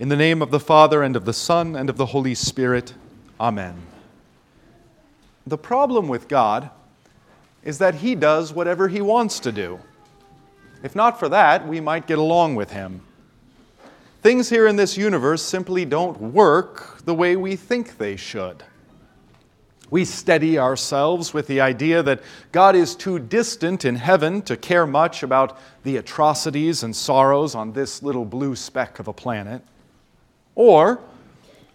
In the name of the Father, and of the Son, and of the Holy Spirit. Amen. The problem with God is that He does whatever He wants to do. If not for that, we might get along with Him. Things here in this universe simply don't work the way we think they should. We steady ourselves with the idea that God is too distant in heaven to care much about the atrocities and sorrows on this little blue speck of a planet. Or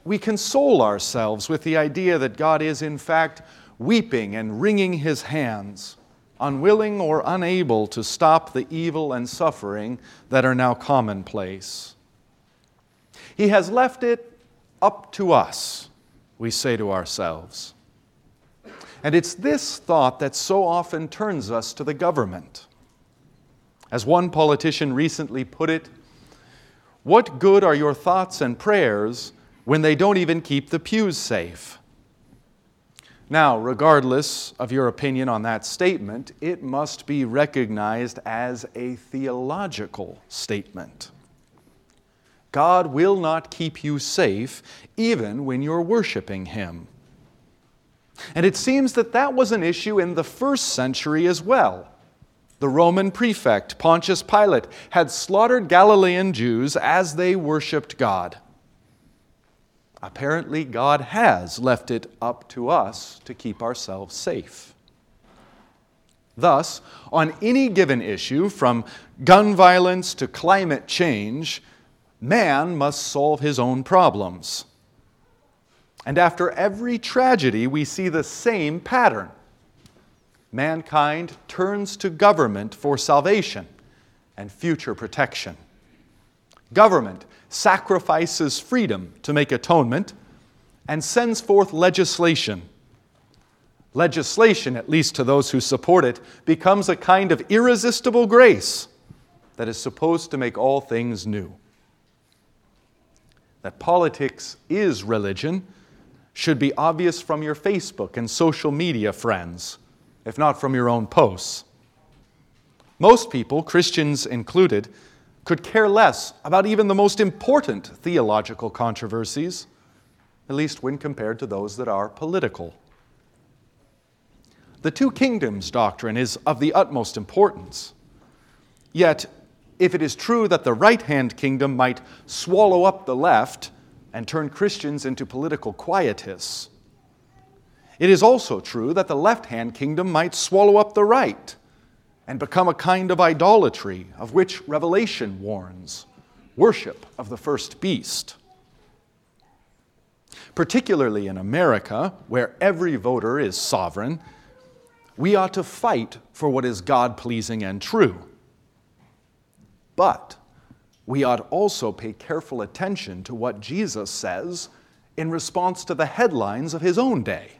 we console ourselves with the idea that God is, in fact, weeping and wringing his hands, unwilling or unable to stop the evil and suffering that are now commonplace. He has left it up to us, we say to ourselves. And it's this thought that so often turns us to the government. As one politician recently put it, what good are your thoughts and prayers when they don't even keep the pews safe? Now, regardless of your opinion on that statement, it must be recognized as a theological statement. God will not keep you safe even when you're worshiping Him. And it seems that that was an issue in the first century as well the Roman prefect, Pontius Pilate, had slaughtered Galilean Jews as they worshiped God. Apparently, God has left it up to us to keep ourselves safe. Thus, on any given issue, from gun violence to climate change, man must solve his own problems. And after every tragedy, we see the same pattern mankind turns to government for salvation and future protection. Government sacrifices freedom to make atonement and sends forth legislation. Legislation, at least to those who support it, becomes a kind of irresistible grace that is supposed to make all things new. That politics is religion should be obvious from your Facebook and social media friends if not from your own posts. Most people, Christians included, could care less about even the most important theological controversies, at least when compared to those that are political. The two kingdoms doctrine is of the utmost importance. Yet, if it is true that the right hand kingdom might swallow up the left and turn Christians into political quietists, it is also true that the left hand kingdom might swallow up the right and become a kind of idolatry of which Revelation warns worship of the first beast. Particularly in America, where every voter is sovereign, we ought to fight for what is God pleasing and true. But we ought also pay careful attention to what Jesus says in response to the headlines of his own day.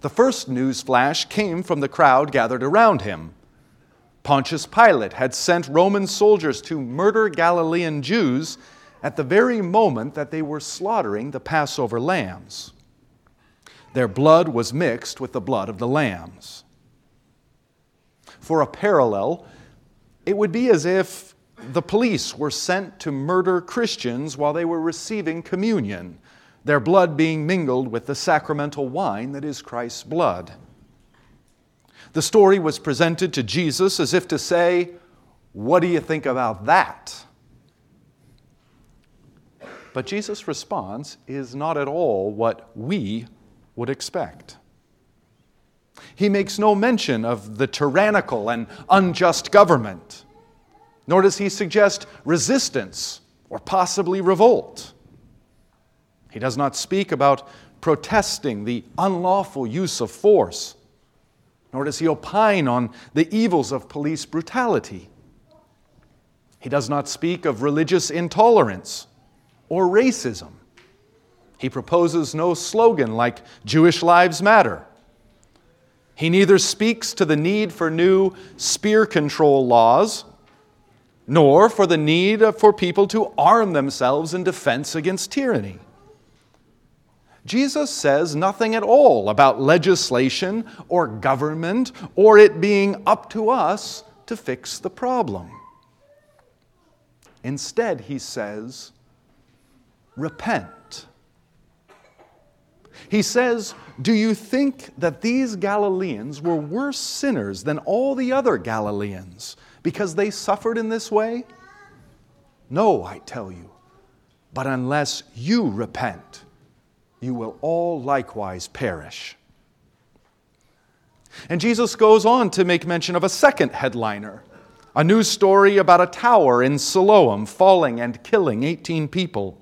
The first news flash came from the crowd gathered around him. Pontius Pilate had sent Roman soldiers to murder Galilean Jews at the very moment that they were slaughtering the Passover lambs. Their blood was mixed with the blood of the lambs. For a parallel, it would be as if the police were sent to murder Christians while they were receiving communion their blood being mingled with the sacramental wine that is Christ's blood. The story was presented to Jesus as if to say, What do you think about that? But Jesus' response is not at all what we would expect. He makes no mention of the tyrannical and unjust government, nor does he suggest resistance or possibly revolt. He does not speak about protesting the unlawful use of force, nor does he opine on the evils of police brutality. He does not speak of religious intolerance or racism. He proposes no slogan like Jewish Lives Matter. He neither speaks to the need for new spear control laws, nor for the need for people to arm themselves in defense against tyranny. Jesus says nothing at all about legislation or government or it being up to us to fix the problem. Instead, he says, repent. He says, Do you think that these Galileans were worse sinners than all the other Galileans because they suffered in this way? No, I tell you. But unless you repent, you will all likewise perish. And Jesus goes on to make mention of a second headliner a news story about a tower in Siloam falling and killing 18 people.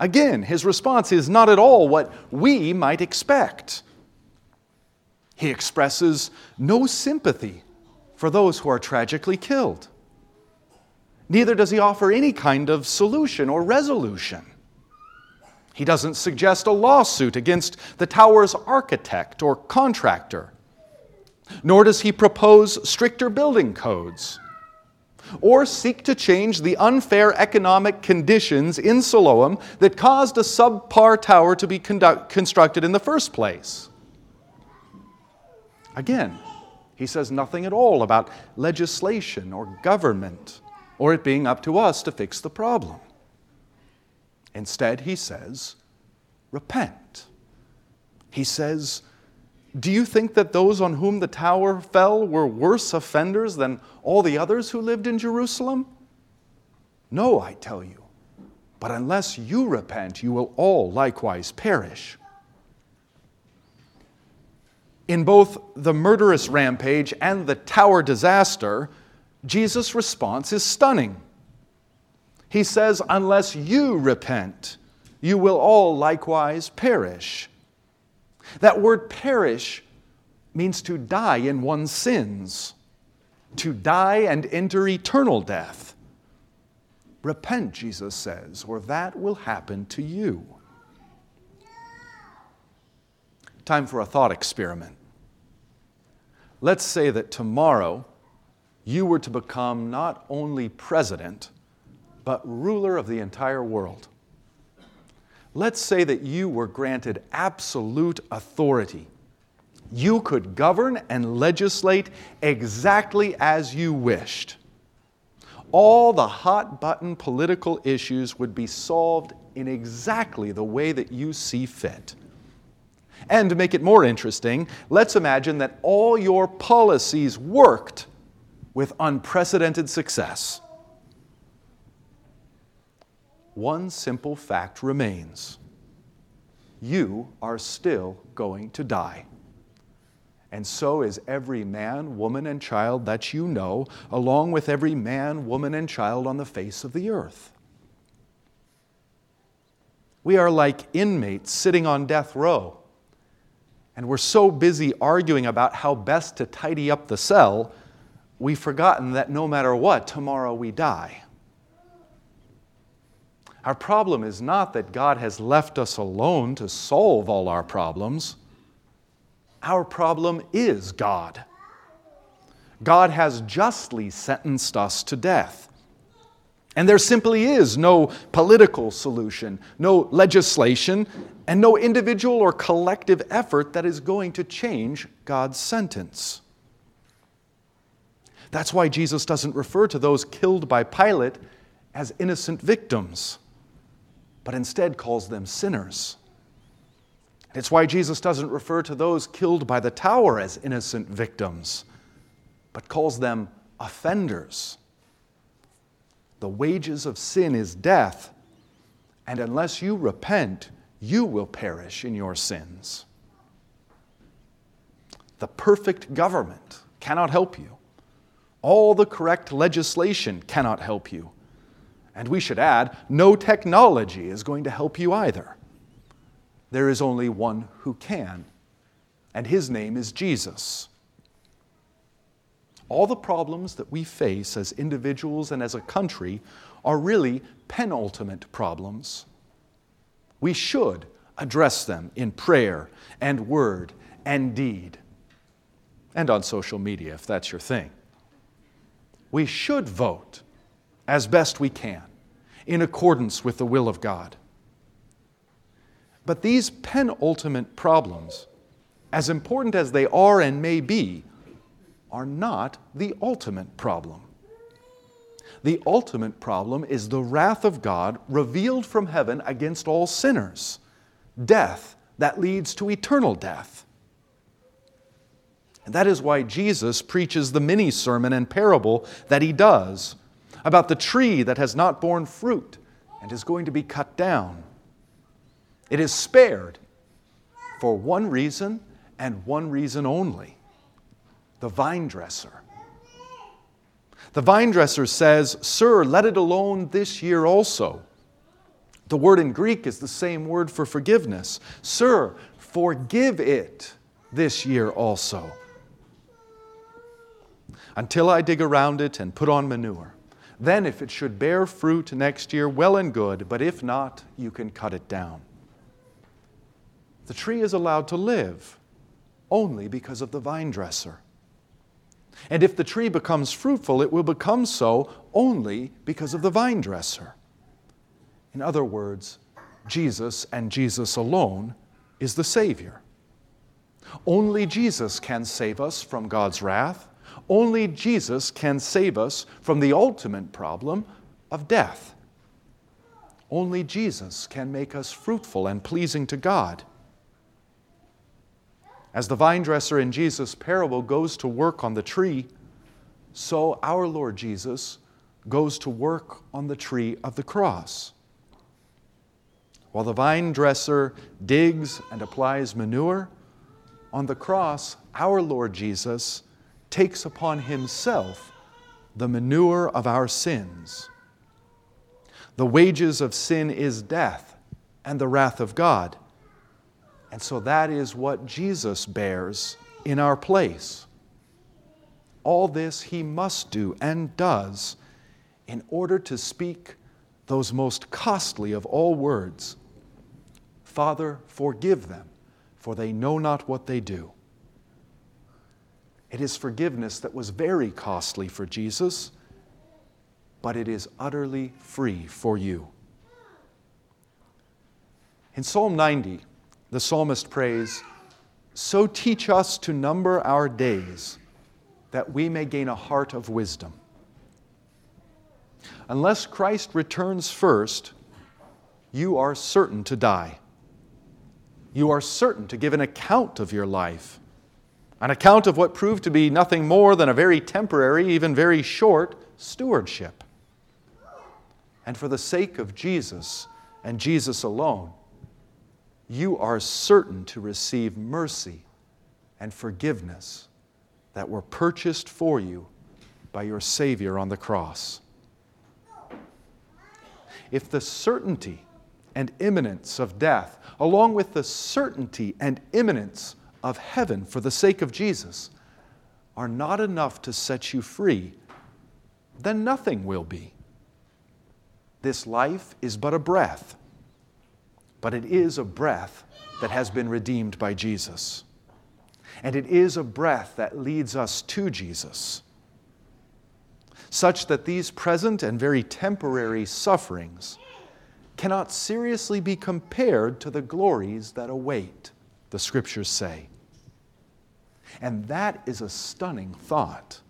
Again, his response is not at all what we might expect. He expresses no sympathy for those who are tragically killed. Neither does he offer any kind of solution or resolution. He doesn't suggest a lawsuit against the tower's architect or contractor, nor does he propose stricter building codes or seek to change the unfair economic conditions in Siloam that caused a subpar tower to be conduct- constructed in the first place. Again, he says nothing at all about legislation or government or it being up to us to fix the problem. Instead, he says, repent. He says, do you think that those on whom the tower fell were worse offenders than all the others who lived in Jerusalem? No, I tell you. But unless you repent, you will all likewise perish. In both the murderous rampage and the tower disaster, Jesus' response is stunning. He says, Unless you repent, you will all likewise perish. That word perish means to die in one's sins, to die and enter eternal death. Repent, Jesus says, or that will happen to you. Time for a thought experiment. Let's say that tomorrow you were to become not only president, but ruler of the entire world. Let's say that you were granted absolute authority. You could govern and legislate exactly as you wished. All the hot button political issues would be solved in exactly the way that you see fit. And to make it more interesting, let's imagine that all your policies worked with unprecedented success. One simple fact remains you are still going to die. And so is every man, woman, and child that you know, along with every man, woman, and child on the face of the earth. We are like inmates sitting on death row. And we're so busy arguing about how best to tidy up the cell we've forgotten that no matter what, tomorrow we die. Our problem is not that God has left us alone to solve all our problems. Our problem is God. God has justly sentenced us to death. And there simply is no political solution, no legislation, and no individual or collective effort that is going to change God's sentence. That's why Jesus doesn't refer to those killed by Pilate as innocent victims, but instead calls them sinners. It's why Jesus doesn't refer to those killed by the tower as innocent victims, but calls them offenders. The wages of sin is death, and unless you repent, you will perish in your sins. The perfect government cannot help you. All the correct legislation cannot help you. And we should add, no technology is going to help you either. There is only one who can, and his name is Jesus. All the problems that we face as individuals and as a country are really penultimate problems. We should address them in prayer and word and deed, and on social media if that's your thing we should vote as best we can in accordance with the will of God. But these penultimate problems, as important as they are and may be, are not the ultimate problem. the ultimate problem is the wrath of God revealed from heaven against all sinners death that leads to eternal death. And that is why Jesus preaches the mini sermon and parable that he does about the tree that has not borne fruit and is going to be cut down. It is spared for one reason and one reason only the vine dresser. The vine dresser says, Sir, let it alone this year also. The word in Greek is the same word for forgiveness. Sir, forgive it this year also. Until I dig around it and put on manure. Then, if it should bear fruit next year, well and good, but if not, you can cut it down. The tree is allowed to live only because of the vine dresser. And if the tree becomes fruitful, it will become so only because of the vine dresser. In other words, Jesus and Jesus alone is the Savior. Only Jesus can save us from God's wrath. Only Jesus can save us from the ultimate problem of death. Only Jesus can make us fruitful and pleasing to God. As the vine dresser in Jesus' parable goes to work on the tree, so our Lord Jesus goes to work on the tree of the cross. While the vine dresser digs and applies manure, on the cross, our Lord Jesus takes upon himself the manure of our sins. The wages of sin is death and the wrath of God. And so that is what Jesus bears in our place. All this he must do and does in order to speak those most costly of all words Father, forgive them, for they know not what they do. It is forgiveness that was very costly for Jesus, but it is utterly free for you. In Psalm 90, the psalmist prays, So teach us to number our days, that we may gain a heart of wisdom. Unless Christ returns first, you are certain to die. You are certain to give an account of your life, an account of what proved to be nothing more than a very temporary, even very short stewardship. And for the sake of Jesus and Jesus alone, you are certain to receive mercy and forgiveness that were purchased for you by your Savior on the cross. If the certainty and imminence of death, along with the certainty and imminence of heaven for the sake of Jesus, are not enough to set you free, then nothing will be. This life is but a breath but it is a breath that has been redeemed by Jesus. And it is a breath that leads us to Jesus, such that these present and very temporary sufferings cannot seriously be compared to the glories that await, the scriptures say. And that is a stunning thought.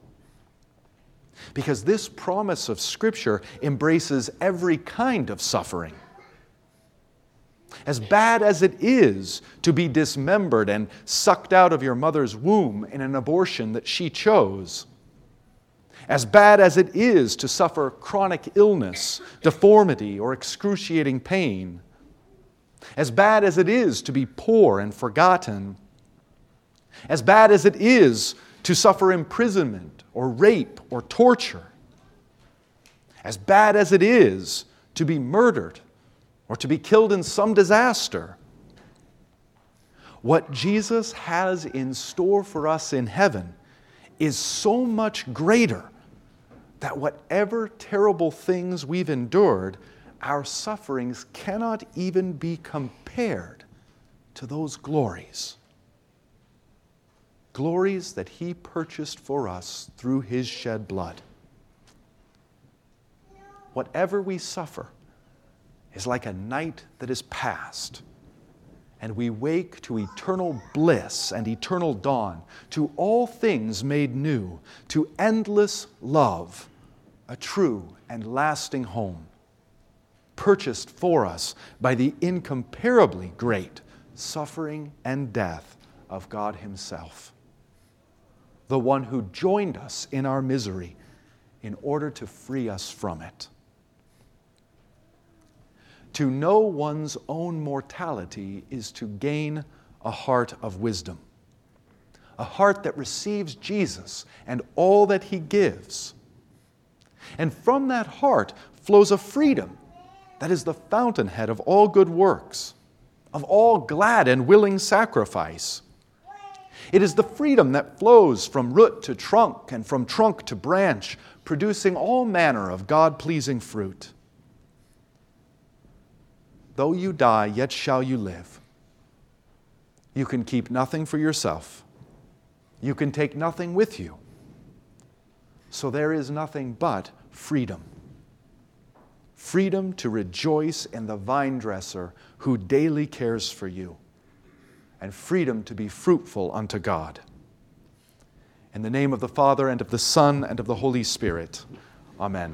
Because this promise of Scripture embraces every kind of suffering as bad as it is to be dismembered and sucked out of your mother's womb in an abortion that she chose, as bad as it is to suffer chronic illness, deformity, or excruciating pain, as bad as it is to be poor and forgotten, as bad as it is to suffer imprisonment or rape or torture, as bad as it is to be murdered or to be killed in some disaster. What Jesus has in store for us in heaven is so much greater that whatever terrible things we've endured, our sufferings cannot even be compared to those glories. Glories that He purchased for us through His shed blood. Whatever we suffer, is like a night that is past, and we wake to eternal bliss and eternal dawn, to all things made new, to endless love a true and lasting home, purchased for us by the incomparably great suffering and death of God Himself, the one who joined us in our misery in order to free us from it. To know one's own mortality is to gain a heart of wisdom, a heart that receives Jesus and all that He gives. And from that heart flows a freedom that is the fountainhead of all good works, of all glad and willing sacrifice. It is the freedom that flows from root to trunk and from trunk to branch, producing all manner of God pleasing fruit. Though you die, yet shall you live. You can keep nothing for yourself, you can take nothing with you. So there is nothing but freedom. Freedom to rejoice in the vine dresser who daily cares for you, and freedom to be fruitful unto God. In the name of the Father, and of the Son, and of the Holy Spirit. Amen.